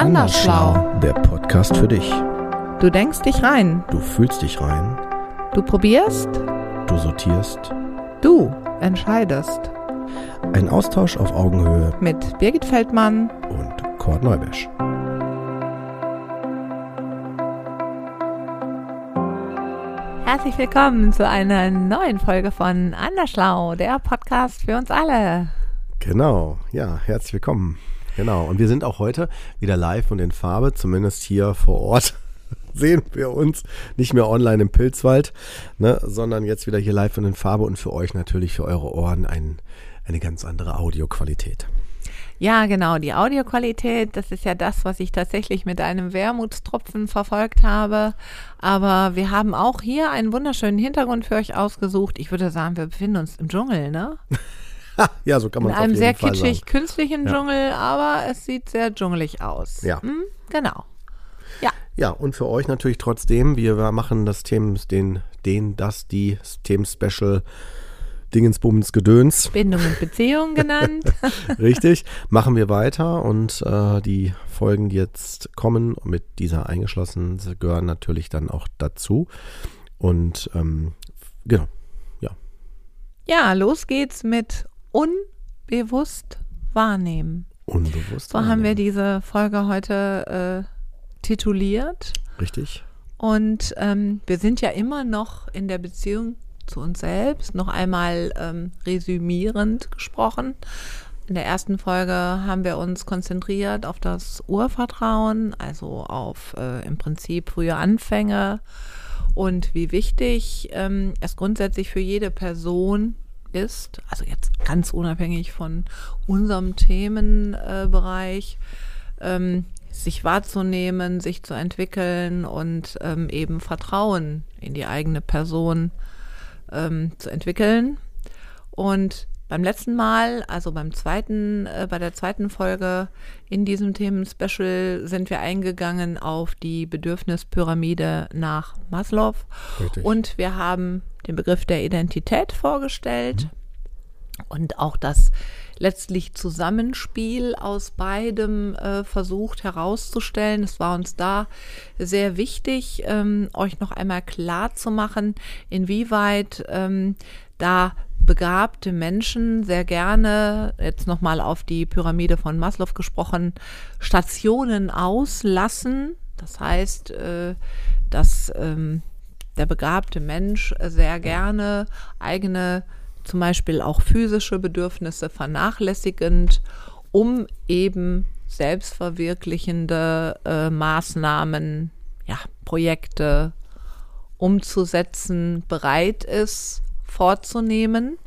Andersschlau. Der Podcast für dich. Du denkst dich rein. Du fühlst dich rein. Du probierst. Du sortierst. Du entscheidest. Ein Austausch auf Augenhöhe Mit Birgit Feldmann. und Kurt Neubesch. Herzlich willkommen zu einer neuen Folge von Andersschlau, der Podcast für uns alle. Genau, ja, herzlich willkommen. Genau, und wir sind auch heute wieder live und in Farbe, zumindest hier vor Ort. Sehen wir uns nicht mehr online im Pilzwald, ne, sondern jetzt wieder hier live und in Farbe und für euch natürlich für eure Ohren ein, eine ganz andere Audioqualität. Ja, genau, die Audioqualität, das ist ja das, was ich tatsächlich mit einem Wermutstropfen verfolgt habe. Aber wir haben auch hier einen wunderschönen Hintergrund für euch ausgesucht. Ich würde sagen, wir befinden uns im Dschungel, ne? Ja, so kann In man es auf einem sehr kitschig sagen. künstlichen Ja. Dschungel, aber es sieht sehr dschungelig aus. Ja. Hm, genau. Ja, Ja, und für euch natürlich trotzdem, wir machen das Themen, den, den, das, die Themen-Special Dingensbums Gedöns, Bindung und Beziehung genannt. richtig, machen wir weiter und äh, die Folgen, die jetzt kommen, mit dieser eingeschlossen, gehören natürlich dann auch dazu. Und ähm, genau, ja, Ja, los geht's mit unbewusst wahrnehmen. unbewusst. So haben wir wahrnehmen. diese Folge heute äh, tituliert. Richtig, Und ähm, wir sind ja immer noch in der Beziehung zu uns selbst. Noch einmal ähm, resümierend gesprochen. In der ersten Folge haben wir uns konzentriert auf das Urvertrauen, also auf äh, im Prinzip frühe Anfänge und wie wichtig ähm, es grundsätzlich für jede Person ist, also jetzt ganz unabhängig von unserem Themenbereich, äh, Bereich, ähm, sich wahrzunehmen, sich zu entwickeln und ähm, eben Vertrauen in die eigene Person ähm, zu entwickeln. Und beim letzten Mal, also beim zweiten, äh, bei der zweiten Folge in diesem Themen-Special sind wir eingegangen auf die Bedürfnispyramide nach Maslow. richtig. Und wir haben den Begriff der Identität vorgestellt und auch das letztlich Zusammenspiel aus beidem äh, versucht herauszustellen. Es war uns da sehr wichtig, ähm, euch noch einmal klar zu machen, inwieweit ähm, da begabte Menschen sehr gerne, jetzt nochmal auf die Pyramide von Maslow gesprochen, Stationen auslassen. Das heißt, äh, dass ähm, der begabte Mensch sehr gerne eigene, zum Beispiel auch physische Bedürfnisse vernachlässigend, um eben selbstverwirklichende äh, Maßnahmen, ja, Projekte umzusetzen, bereit ist, vorzunehmen.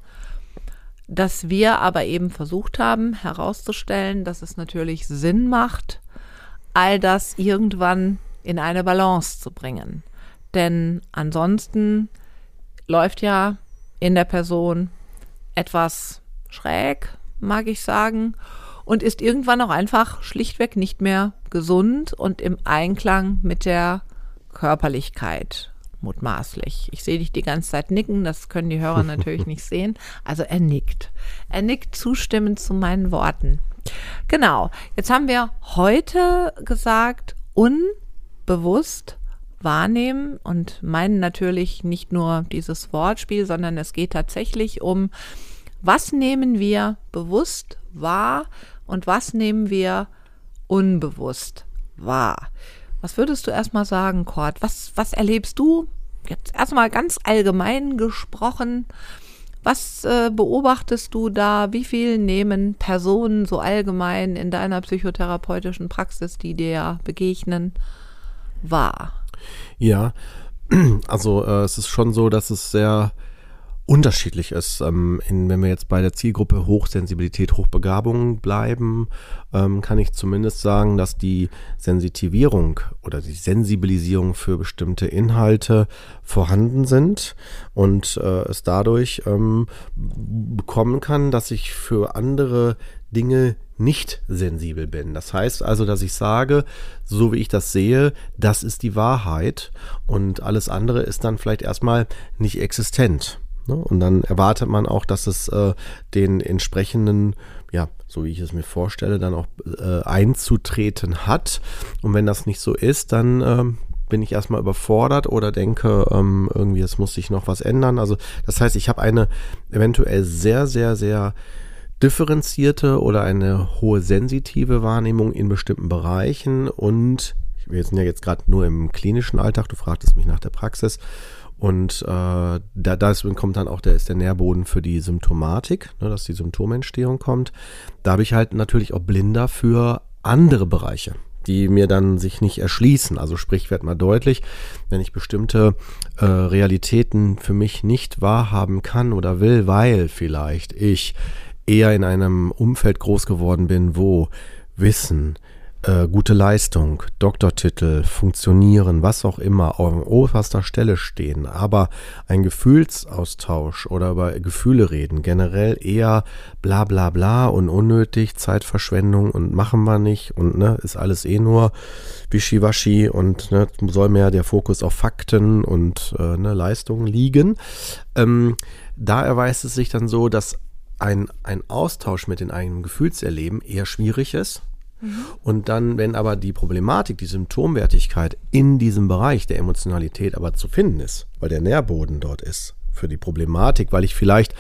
Dass wir aber eben versucht haben herauszustellen, dass es natürlich Sinn macht, all das irgendwann in eine Balance zu bringen. Denn ansonsten läuft ja in der Person etwas schräg, mag ich sagen, und ist irgendwann auch einfach schlichtweg nicht mehr gesund und im Einklang mit der Körperlichkeit mutmaßlich. Ich sehe dich die ganze Zeit nicken, das können die Hörer natürlich nicht sehen. Also er nickt. Er nickt zustimmend zu meinen Worten. Genau. Jetzt haben wir heute gesagt, unbewusst wahrnehmen und meinen natürlich nicht nur dieses Wortspiel, sondern es geht tatsächlich um, was nehmen wir bewusst wahr und was nehmen wir unbewusst wahr. Was würdest du erstmal sagen, Kurt? Was, was erlebst du? Jetzt erstmal ganz allgemein gesprochen. Was äh, beobachtest du da? Wie viel nehmen Personen so allgemein in deiner psychotherapeutischen Praxis, die dir begegnen, wahr? Ja, also äh, es ist schon so, dass es sehr unterschiedlich ist. Ähm, in, wenn wir jetzt bei der Zielgruppe Hochsensibilität, Hochbegabung bleiben, ähm, kann ich zumindest sagen, dass die Sensitivierung oder die Sensibilisierung für bestimmte Inhalte vorhanden sind und äh, es dadurch ähm, bekommen kann, dass ich für andere Dinge nicht sensibel bin. Das heißt also, dass ich sage, so wie ich das sehe, das ist die Wahrheit und alles andere ist dann vielleicht erstmal nicht existent. Ne? Und dann erwartet man auch, dass es äh, den entsprechenden, ja, so wie ich es mir vorstelle, dann auch äh, einzutreten hat. Und wenn das nicht so ist, dann äh, bin ich erstmal überfordert oder denke, ähm, irgendwie, es muss sich noch was ändern. Also das heißt, ich habe eine eventuell sehr, sehr, sehr differenzierte oder eine hohe sensitive Wahrnehmung in bestimmten Bereichen und wir sind ja jetzt gerade nur im klinischen Alltag, du fragtest mich nach der Praxis und äh, da, da kommt dann auch der, ist der Nährboden für die Symptomatik, ne, dass die Symptomentstehung kommt. Da habe ich halt natürlich auch blinder für andere Bereiche die mir dann sich nicht erschließen. Also sprich, wird mal deutlich, wenn ich bestimmte äh, Realitäten für mich nicht wahrhaben kann oder will, weil vielleicht ich eher in einem Umfeld groß geworden bin, wo Wissen, äh, gute Leistung, Doktortitel, Funktionieren, was auch immer, auf oberster Stelle stehen, aber ein Gefühlsaustausch oder über Gefühle reden, generell eher bla bla bla und unnötig, Zeitverschwendung und machen wir nicht und ne, ist alles eh nur Wischiwaschi und ne, soll mehr der Fokus auf Fakten und äh, ne, Leistungen liegen. Ähm, da erweist es sich dann so, dass ein, ein Austausch mit den eigenen Gefühlserleben eher schwierig ist und dann, wenn aber die Problematik, die Symptomwertigkeit in diesem Bereich der Emotionalität aber zu finden ist, weil der Nährboden dort ist für die Problematik, weil ich vielleicht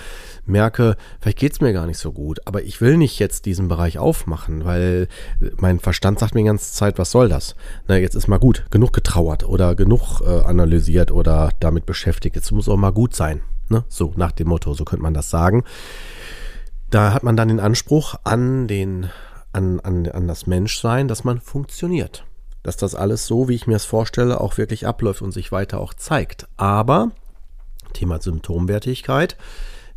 merke, vielleicht geht es mir gar nicht so gut, aber ich will nicht jetzt diesen Bereich aufmachen, weil mein Verstand sagt mir die ganze Zeit, was soll das? Na, jetzt ist mal gut, genug getrauert oder genug äh, analysiert oder damit beschäftigt, jetzt muss auch mal gut sein. Ne? So nach dem Motto, so könnte man das sagen. Da hat man dann den Anspruch an den an, an, an das Menschsein, dass man funktioniert. Dass das alles so, wie ich mir es vorstelle, auch wirklich abläuft und sich weiter auch zeigt. Aber, Thema Symptomwertigkeit,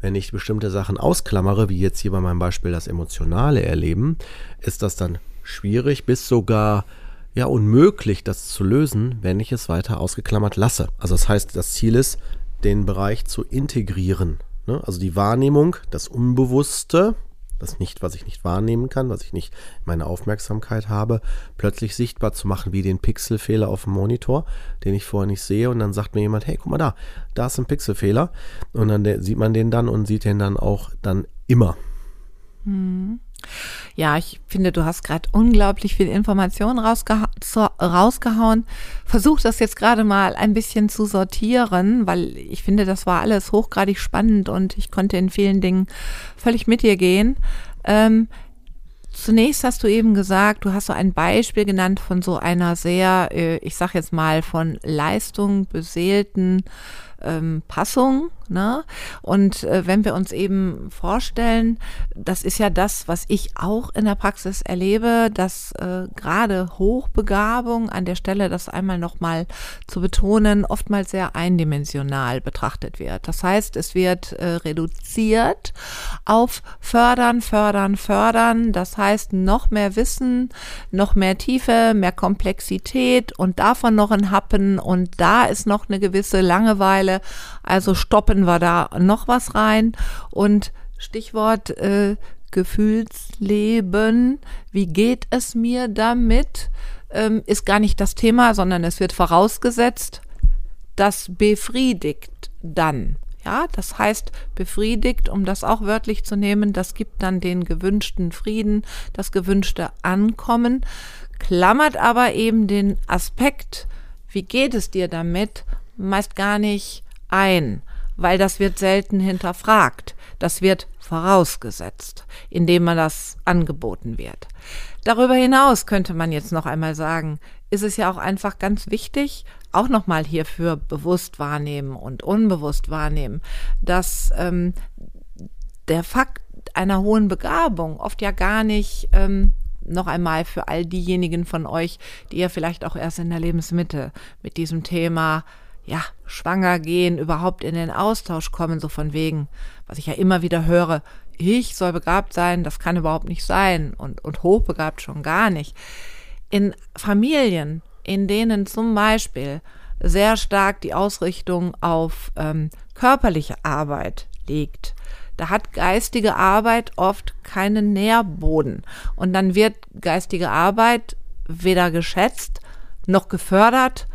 wenn ich bestimmte Sachen ausklammere, wie jetzt hier bei meinem Beispiel das emotionale Erleben, ist das dann schwierig bis sogar ja unmöglich, das zu lösen, wenn ich es weiter ausgeklammert lasse. Also das heißt, das Ziel ist, den Bereich zu integrieren. Ne? Also die Wahrnehmung, das Unbewusste, das nicht, was ich nicht wahrnehmen kann, was ich nicht meine Aufmerksamkeit habe, plötzlich sichtbar zu machen, wie den Pixelfehler auf dem Monitor, den ich vorher nicht sehe. Und dann sagt mir jemand, hey, guck mal da, da ist ein Pixelfehler. Und dann sieht man den dann und sieht den dann auch dann immer. Hm. Ja, ich finde, du hast gerade unglaublich viel Informationen rausgeha rausgehauen. Versuch das jetzt gerade mal ein bisschen zu sortieren, weil ich finde, das war alles hochgradig spannend und ich konnte in vielen Dingen völlig mit dir gehen. Ähm, Zunächst hast du eben gesagt, du hast so ein Beispiel genannt von so einer sehr, äh, ich sag jetzt mal, von Leistung beseelten ähm, Passung. Ne? Und äh, wenn wir uns eben vorstellen, das ist ja das, was ich auch in der Praxis erlebe, dass äh, gerade Hochbegabung an der Stelle, das einmal nochmal zu betonen, oftmals sehr eindimensional betrachtet wird. Das heißt, es wird äh, reduziert auf fördern, fördern, fördern. Das heißt, noch mehr Wissen, noch mehr Tiefe, mehr Komplexität und davon noch ein Happen und da ist noch eine gewisse Langeweile. Also stoppen wir da noch was rein und Stichwort äh, Gefühlsleben. Wie geht es mir damit? Ähm, ist gar nicht das Thema, sondern es wird vorausgesetzt, das befriedigt dann. Ja, das heißt, befriedigt, um das auch wörtlich zu nehmen, das gibt dann den gewünschten Frieden, das gewünschte Ankommen, klammert aber eben den Aspekt, wie geht es dir damit, meist gar nicht ein, weil das wird selten hinterfragt. Das wird vorausgesetzt, indem man das angeboten wird. Darüber hinaus könnte man jetzt noch einmal sagen, ist es ja auch einfach ganz wichtig, auch nochmal hierfür bewusst wahrnehmen und unbewusst wahrnehmen, dass ähm, der Fakt einer hohen Begabung oft ja gar nicht ähm, noch einmal für all diejenigen von euch, die ja vielleicht auch erst in der Lebensmitte mit diesem Thema ja, schwanger gehen, überhaupt in den Austausch kommen, so von wegen, was ich ja immer wieder höre, ich soll begabt sein, das kann überhaupt nicht sein und, und hochbegabt schon gar nicht. In Familien, in denen zum Beispiel sehr stark die Ausrichtung auf ähm, körperliche Arbeit liegt, da hat geistige Arbeit oft keinen Nährboden. Und dann wird geistige Arbeit weder geschätzt noch gefördert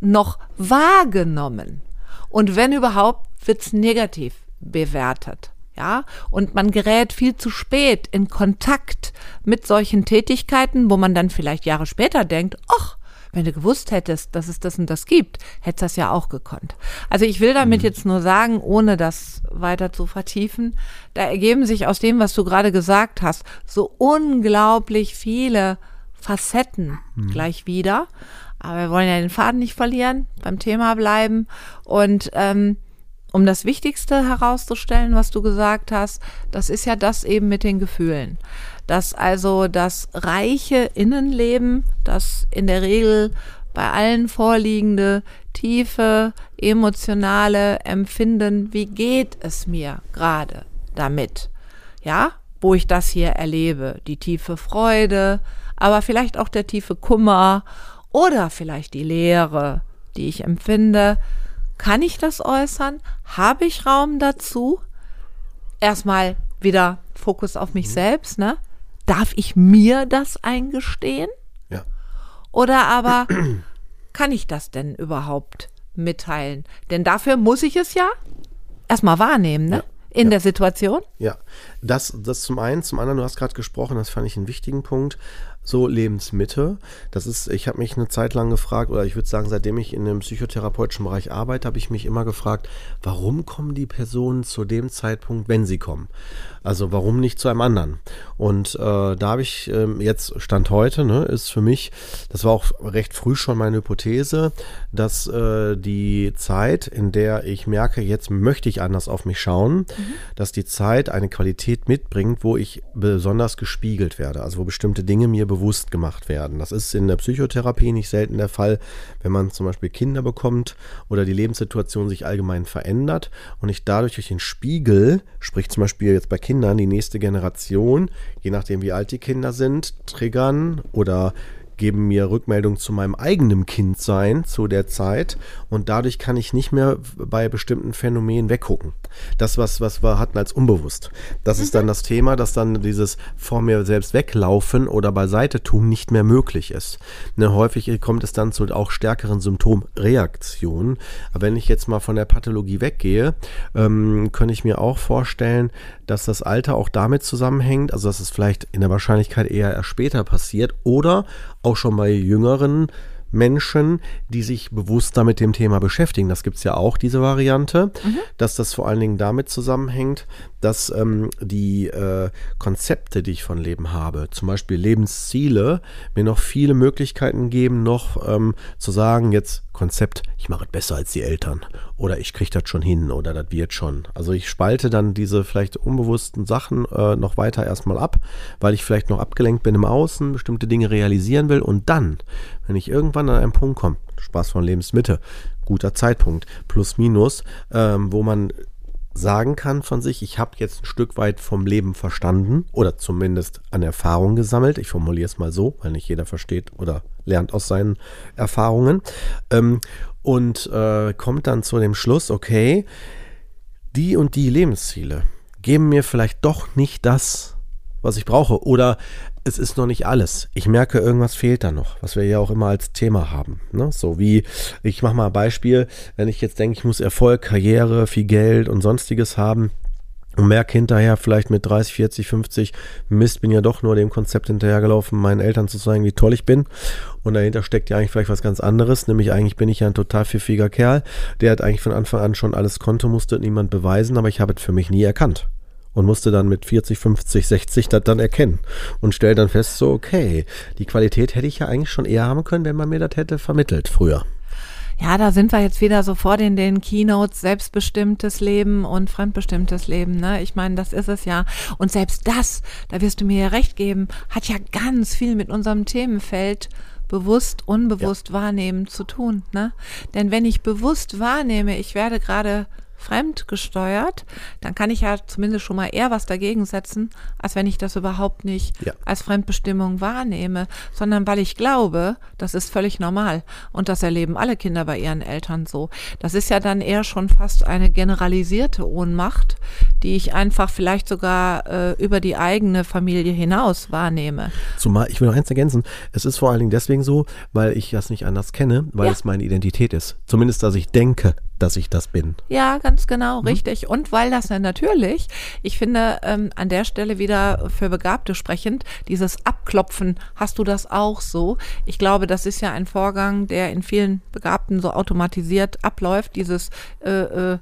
noch wahrgenommen. Und wenn überhaupt, wird's negativ bewertet. Ja, und man gerät viel zu spät in Kontakt mit solchen Tätigkeiten, wo man dann vielleicht Jahre später denkt, ach, wenn du gewusst hättest, dass es das und das gibt, hättest das ja auch gekonnt. Also ich will damit mhm. jetzt nur sagen, ohne das weiter zu vertiefen, da ergeben sich aus dem, was du gerade gesagt hast, so unglaublich viele Facetten mhm. gleich wieder. Aber wir wollen ja den Faden nicht verlieren, beim Thema bleiben. Und ähm, um das Wichtigste herauszustellen, was du gesagt hast, das ist ja das eben mit den Gefühlen. Dass also das reiche Innenleben, das in der Regel bei allen vorliegende tiefe emotionale Empfinden, wie geht es mir gerade damit? Ja, wo ich das hier erlebe, die tiefe Freude, aber vielleicht auch der tiefe Kummer oder vielleicht die Leere, die ich empfinde, kann ich das äußern? Habe ich Raum dazu? Erstmal wieder Fokus auf mich mhm. selbst, ne? Darf ich mir das eingestehen? Ja. Oder aber kann ich das denn überhaupt mitteilen? Denn dafür muss ich es ja erstmal wahrnehmen, ne? Ja. In ja. der Situation? Ja, das, das zum einen. Zum anderen, du hast gerade gesprochen, das fand ich einen wichtigen Punkt so Lebensmitte. Das ist, ich habe mich eine Zeit lang gefragt, oder ich würde sagen, seitdem ich in dem psychotherapeutischen Bereich arbeite, habe ich mich immer gefragt, warum kommen die Personen zu dem Zeitpunkt, wenn sie kommen? Also warum nicht zu einem anderen? Und äh, da habe ich äh, jetzt Stand heute, ne, ist für mich, das war auch recht früh schon meine Hypothese, dass äh, die Zeit, in der ich merke, jetzt möchte ich anders auf mich schauen, mhm. dass die Zeit eine Qualität mitbringt, wo ich besonders gespiegelt werde, also wo bestimmte Dinge mir bewusst gemacht werden. Das ist in der Psychotherapie nicht selten der Fall, wenn man zum Beispiel Kinder bekommt oder die Lebenssituation sich allgemein verändert und ich dadurch durch den Spiegel, sprich zum Beispiel jetzt bei Kindern, die nächste Generation, je nachdem wie alt die Kinder sind, triggern oder geben mir Rückmeldung zu meinem eigenen Kindsein zu der Zeit und dadurch kann ich nicht mehr bei bestimmten Phänomenen weggucken. Das, was, was wir hatten als unbewusst. Das mhm. ist dann mhm. das Thema, dass dann dieses vor mir selbst weglaufen oder beiseite tun nicht mehr möglich ist. Ne, häufig kommt es dann zu auch stärkeren Symptomreaktionen. Aber wenn ich jetzt mal von der Pathologie weggehe, ähm, kann ich mir auch vorstellen, dass das Alter auch damit zusammenhängt, also dass es vielleicht in der Wahrscheinlichkeit eher erst später passiert oder auch schon bei jüngeren Menschen, die sich bewusster mit dem Thema beschäftigen. Das gibt es ja auch, diese Variante, mhm. dass das vor allen Dingen damit zusammenhängt, dass ähm, die äh, Konzepte, die ich von Leben habe, zum Beispiel Lebensziele, mir noch viele Möglichkeiten geben, noch ähm, zu sagen, jetzt Konzept, ich mache es besser als die Eltern oder ich kriege das schon hin oder das wird schon. Also ich spalte dann diese vielleicht unbewussten Sachen äh, noch weiter erstmal ab, weil ich vielleicht noch abgelenkt bin im Außen, bestimmte Dinge realisieren will und dann, wenn ich irgendwann an einen Punkt komme, Spaß von Lebensmitte, guter Zeitpunkt, plus minus, ähm, wo man sagen kann von sich, ich habe jetzt ein Stück weit vom Leben verstanden oder zumindest an Erfahrung gesammelt. Ich formuliere es mal so, weil nicht jeder versteht oder lernt aus seinen Erfahrungen. Ähm, und äh, kommt dann zu dem Schluss, okay, die und die Lebensziele geben mir vielleicht doch nicht das, was ich brauche. Oder es ist noch nicht alles. Ich merke, irgendwas fehlt da noch, was wir ja auch immer als Thema haben. Ne? So wie, ich mache mal ein Beispiel, wenn ich jetzt denke, ich muss Erfolg, Karriere, viel Geld und sonstiges haben und merke hinterher vielleicht mit 30, 40, 50, Mist, bin ja doch nur dem Konzept hinterhergelaufen, meinen Eltern zu zeigen, wie toll ich bin. Und dahinter steckt ja eigentlich vielleicht was ganz anderes, nämlich eigentlich bin ich ja ein total pfiffiger Kerl, der hat eigentlich von Anfang an schon alles konnte, musste niemand beweisen, aber ich habe es für mich nie erkannt und musste dann mit 40, 50, 60 das dann erkennen und stell dann fest, so okay, die Qualität hätte ich ja eigentlich schon eher haben können, wenn man mir das hätte vermittelt früher. Ja, da sind wir jetzt wieder sofort in den Keynotes selbstbestimmtes Leben und fremdbestimmtes Leben. Ne? Ich meine, das ist es ja. Und selbst das, da wirst du mir ja recht geben, hat ja ganz viel mit unserem Themenfeld bewusst, unbewusst ja. wahrnehmen zu tun. Ne? Denn wenn ich bewusst wahrnehme, ich werde gerade fremdgesteuert, dann kann ich ja zumindest schon mal eher was dagegen setzen, als wenn ich das überhaupt nicht ja. als Fremdbestimmung wahrnehme, sondern weil ich glaube, das ist völlig normal und das erleben alle Kinder bei ihren Eltern so. Das ist ja dann eher schon fast eine generalisierte Ohnmacht, die ich einfach vielleicht sogar äh, über die eigene Familie hinaus wahrnehme. Zumal, ich will noch eins ergänzen, es ist vor allen Dingen deswegen so, weil ich das nicht anders kenne, weil ja. es meine Identität ist. Zumindest, dass ich denke, dass ich das bin. Ja, ganz genau, mhm. richtig. Und weil das ja natürlich, ich finde ähm, an der Stelle wieder für Begabte sprechend, dieses Abklopfen, hast du das auch so? Ich glaube, das ist ja ein Vorgang, der in vielen Begabten so automatisiert abläuft, dieses äh, äh,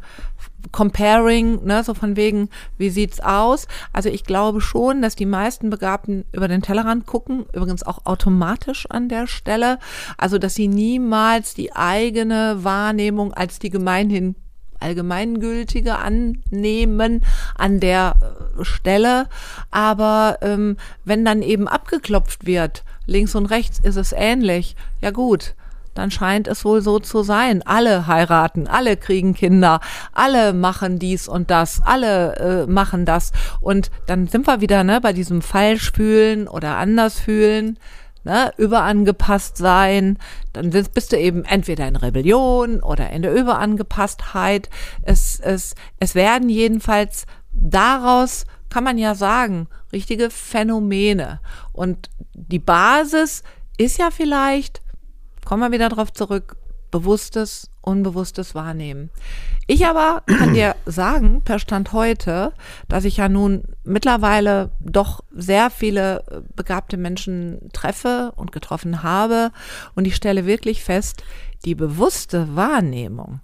Comparing, ne, so von wegen, wie sieht's aus? Also ich glaube schon, dass die meisten Begabten über den Tellerrand gucken, übrigens auch automatisch an der Stelle. Also dass sie niemals die eigene Wahrnehmung als die gemeinhin allgemeingültige annehmen an der äh, Stelle. Aber ähm, wenn dann eben abgeklopft wird, links und rechts ist es ähnlich, ja gut, dann scheint es wohl so zu sein. Alle heiraten, alle kriegen Kinder, alle machen dies und das, alle äh, machen das. Und dann sind wir wieder ne, bei diesem Falschfühlen oder Andersfühlen. Ne, überangepasst sein, dann bist du eben entweder in Rebellion oder in der Überangepasstheit. Es, es, es werden jedenfalls daraus, kann man ja sagen, richtige Phänomene. Und die Basis ist ja vielleicht kommen wir wieder darauf zurück, bewusstes, unbewusstes Wahrnehmen. Ich aber kann dir sagen, per Stand heute, dass ich ja nun mittlerweile doch sehr viele äh, begabte Menschen treffe und getroffen habe und ich stelle wirklich fest, die bewusste Wahrnehmung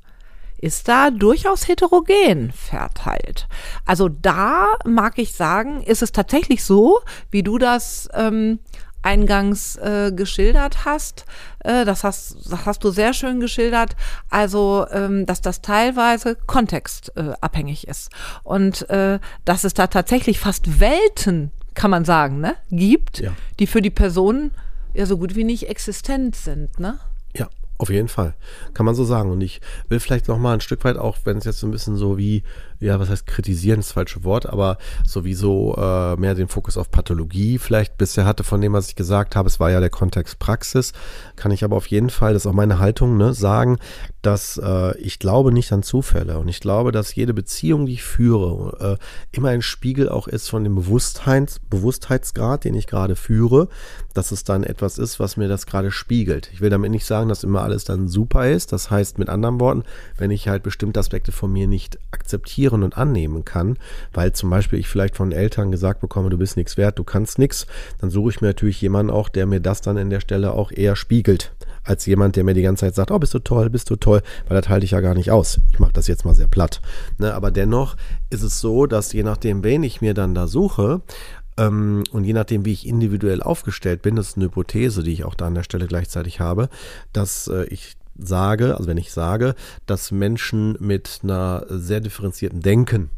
ist da durchaus heterogen verteilt. Also da mag ich sagen, ist es tatsächlich so, wie du das ähm, eingangs äh, geschildert hast. Äh, das, hast das hast du sehr schön geschildert. Also, ähm, dass das teilweise kontextabhängig äh, ist. Und äh, dass es da tatsächlich fast Welten, kann man sagen, ne, gibt, ja. die für die Person ja so gut wie nicht existent sind. Ne? Ja, auf jeden Fall. Kann man so sagen. Und ich will vielleicht noch mal ein Stück weit, auch wenn es jetzt so ein bisschen so wie ja, was heißt kritisieren, das falsche Wort, aber sowieso äh, mehr den Fokus auf Pathologie vielleicht bisher hatte von dem, was ich gesagt habe. Es war ja der Kontext Praxis. Kann ich aber auf jeden Fall, das ist auch meine Haltung, ne, sagen, dass äh, ich glaube nicht an Zufälle und ich glaube, dass jede Beziehung, die ich führe, äh, immer ein Spiegel auch ist von dem Bewusstheits, Bewusstheitsgrad, den ich gerade führe, dass es dann etwas ist, was mir das gerade spiegelt. Ich will damit nicht sagen, dass immer alles dann super ist. Das heißt mit anderen Worten, wenn ich halt bestimmte Aspekte von mir nicht akzeptiere, akzeptieren und annehmen kann, weil zum Beispiel ich vielleicht von Eltern gesagt bekomme, du bist nichts wert, du kannst nichts, dann suche ich mir natürlich jemanden auch, der mir das dann in der Stelle auch eher spiegelt, als jemand, der mir die ganze Zeit sagt, oh, bist du toll, bist du toll, weil das halte ich ja gar nicht aus. Ich mache das jetzt mal sehr platt. Ne, aber dennoch ist es so, dass je nachdem, wen ich mir dann da suche, ähm, und je nachdem, wie ich individuell aufgestellt bin, das ist eine Hypothese, die ich auch da an der Stelle gleichzeitig habe, dass äh, ich sage, also wenn ich sage, dass Menschen mit einer sehr differenzierten Denken,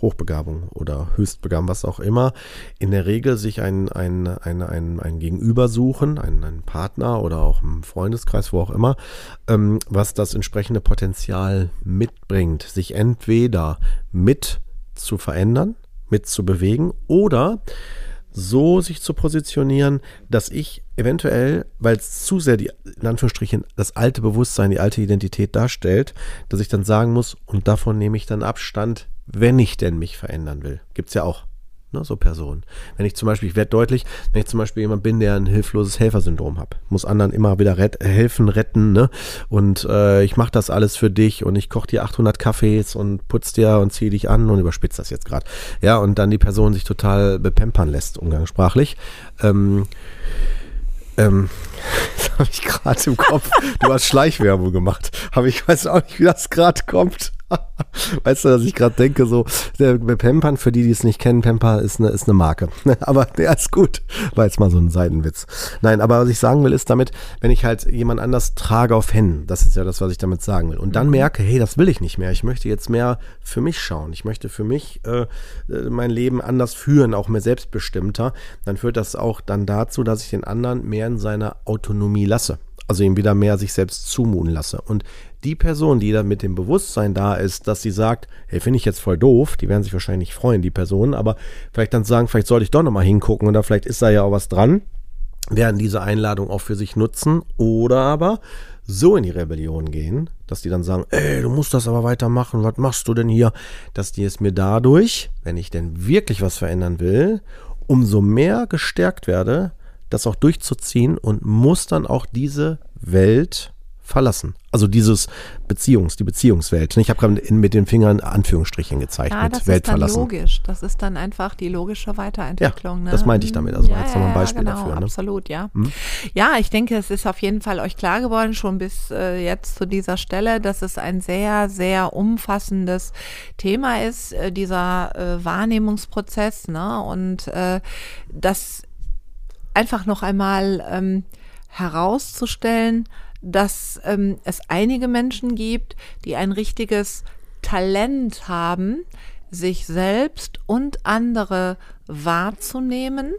Hochbegabung oder Höchstbegabung, was auch immer, in der Regel sich ein, ein, ein, ein, ein Gegenüber suchen, einen, einen Partner oder auch im Freundeskreis, wo auch immer, ähm, was das entsprechende Potenzial mitbringt, sich entweder mit zu verändern, mit zu bewegen oder so sich zu positionieren, dass ich eventuell, weil es zu sehr die, in Anführungsstrichen, das alte Bewusstsein, die alte Identität darstellt, dass ich dann sagen muss, und davon nehme ich dann Abstand, wenn ich denn mich verändern will. Gibt es ja auch ne, so Personen. Wenn ich zum Beispiel, ich werde deutlich, wenn ich zum Beispiel jemand bin, der ein hilfloses Helfersyndrom hat, muss anderen immer wieder ret helfen, retten, ne? Und äh, ich mache das alles für dich und ich koche dir 800 Kaffees und putz dir und ziehe dich an und überspitze das jetzt gerade. Ja, und dann die Person sich total bepempern lässt, umgangssprachlich. Ähm, ähm, das habe ich gerade im Kopf. Du hast Schleichwerbung gemacht. Aber ich weiß auch nicht, wie das gerade kommt. weißt du, dass ich gerade denke, so, der Pampern, für die, die es nicht kennen, Pamper ist eine, ist eine Marke. aber der ist gut. War jetzt mal so ein Seitenwitz. Nein, aber was ich sagen will, ist damit, wenn ich halt jemand anders trage auf Händen, das ist ja das, was ich damit sagen will. Und dann mhm. merke, hey, das will ich nicht mehr. Ich möchte jetzt mehr für mich schauen. Ich möchte für mich äh, mein Leben anders führen, auch mehr selbstbestimmter. Dann führt das auch dann dazu, dass ich den anderen mehr in seiner Autonomie lasse also ihm wieder mehr sich selbst zumuten lasse. Und die Person, die da mit dem Bewusstsein da ist, dass sie sagt, hey, finde ich jetzt voll doof, die werden sich wahrscheinlich freuen, die Personen, aber vielleicht dann sagen, vielleicht sollte ich doch nochmal hingucken oder vielleicht ist da ja auch was dran, werden diese Einladung auch für sich nutzen oder aber so in die Rebellion gehen, dass die dann sagen, ey, du musst das aber weitermachen, was machst du denn hier? Dass die es mir dadurch, wenn ich denn wirklich was verändern will, umso mehr gestärkt werde, das auch durchzuziehen und muss dann auch diese Welt verlassen. Also dieses Beziehungs, die Beziehungswelt. Ich habe gerade mit den Fingern Anführungsstrichen gezeigt Ja, mit das Welt ist dann verlassen. logisch. Das ist dann einfach die logische Weiterentwicklung. Ja, ne? das meinte ich damit. Also ja, jetzt nochmal ein Beispiel genau, dafür, ne? Absolut, ja. Ja, ich denke, es ist auf jeden Fall euch klar geworden, schon bis äh, jetzt zu dieser Stelle, dass es ein sehr, sehr umfassendes Thema ist, äh, dieser äh, Wahrnehmungsprozess, ne? Und äh, das einfach noch einmal ähm, herauszustellen, dass ähm, es einige Menschen gibt, die ein richtiges Talent haben, sich selbst und andere wahrzunehmen.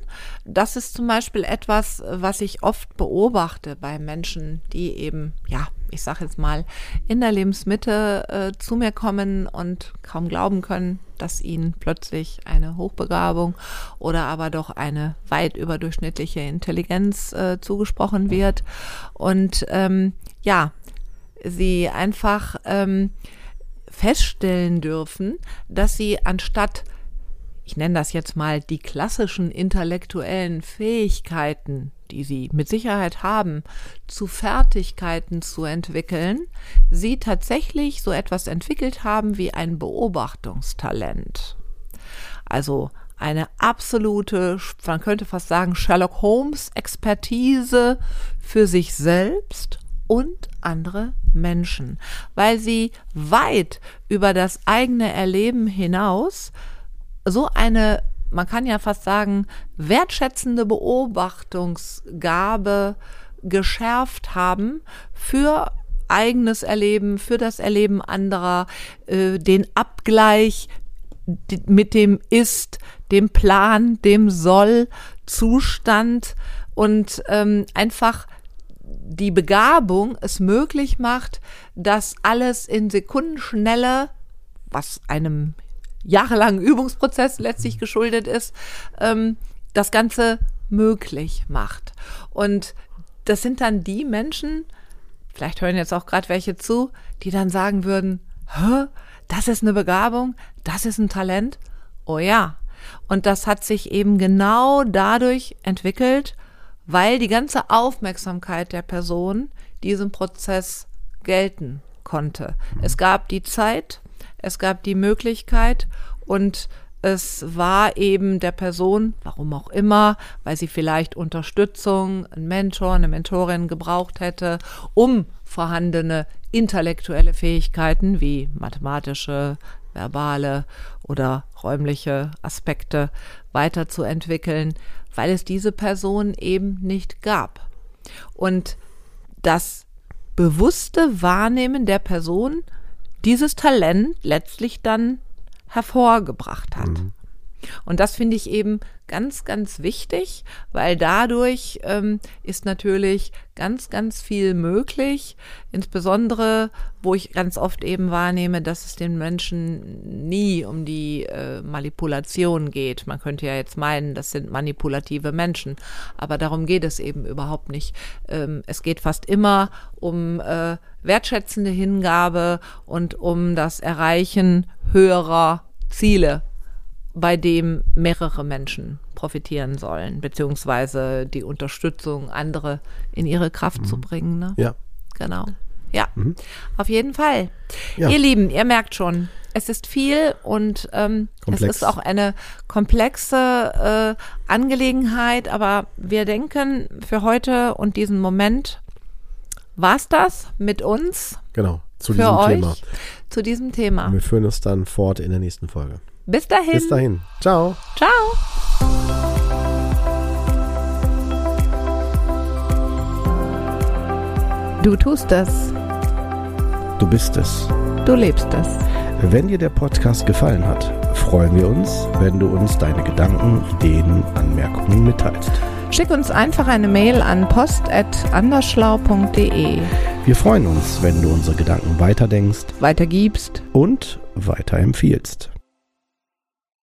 Das ist zum Beispiel etwas, was ich oft beobachte bei Menschen, die eben, ja, ich sage jetzt mal, in der Lebensmitte äh, zu mir kommen und kaum glauben können, dass ihnen plötzlich eine Hochbegabung oder aber doch eine weit überdurchschnittliche Intelligenz äh, zugesprochen wird. Und ähm, ja, sie einfach ähm, feststellen dürfen, dass sie anstatt ich nenne das jetzt mal die klassischen intellektuellen Fähigkeiten, die sie mit Sicherheit haben, zu Fertigkeiten zu entwickeln, sie tatsächlich so etwas entwickelt haben wie ein Beobachtungstalent. Also eine absolute, man könnte fast sagen, Sherlock Holmes Expertise für sich selbst und andere Menschen, weil sie weit über das eigene Erleben hinaus so eine, man kann ja fast sagen, wertschätzende Beobachtungsgabe geschärft haben für eigenes Erleben, für das Erleben anderer, äh, den Abgleich mit dem Ist, dem Plan, dem Soll, Zustand und ähm, einfach die Begabung es möglich macht, dass alles in Sekundenschnelle, was einem jahrelangen Übungsprozess letztlich geschuldet ist, ähm, das Ganze möglich macht. Und das sind dann die Menschen, vielleicht hören jetzt auch gerade welche zu, die dann sagen würden, Hä, das ist eine Begabung, das ist ein Talent. Oh ja. Und das hat sich eben genau dadurch entwickelt, weil die ganze Aufmerksamkeit der Person diesem Prozess gelten konnte. Es gab die Zeit, es gab die Möglichkeit und es war eben der Person, warum auch immer, weil sie vielleicht Unterstützung, einen Mentor, eine Mentorin gebraucht hätte, um vorhandene intellektuelle Fähigkeiten wie mathematische, verbale oder räumliche Aspekte weiterzuentwickeln, weil es diese Person eben nicht gab. Und das bewusste Wahrnehmen der Person dieses Talent letztlich dann hervorgebracht hat. Mhm. Und das finde ich eben ganz, ganz wichtig, weil dadurch ähm, ist natürlich ganz, ganz viel möglich. Insbesondere, wo ich ganz oft eben wahrnehme, dass es den Menschen nie um die äh, Manipulation geht. Man könnte ja jetzt meinen, das sind manipulative Menschen, aber darum geht es eben überhaupt nicht. Ähm, es geht fast immer um äh, wertschätzende Hingabe und um das Erreichen höherer Ziele bei dem mehrere Menschen profitieren sollen, beziehungsweise die Unterstützung, andere in ihre Kraft mhm. zu bringen. Ne? Ja. Genau. Ja, mhm. auf jeden Fall. Ja. Ihr Lieben, ihr merkt schon, es ist viel und ähm, es ist auch eine komplexe äh, Angelegenheit, aber wir denken für heute und diesen Moment war's das mit uns. Genau, zu für diesem euch, Thema. Zu diesem Thema. Und wir führen es dann fort in der nächsten Folge. Bis dahin. Bis dahin. Ciao. Ciao. Du tust es. Du bist es. Du lebst es. Wenn dir der Podcast gefallen hat, freuen wir uns, wenn du uns deine Gedanken, Ideen, Anmerkungen mitteilst. Schick uns einfach eine Mail an post.andersschlau.de. Wir freuen uns, wenn du unsere Gedanken weiterdenkst, weitergibst und weiterempfiehlst.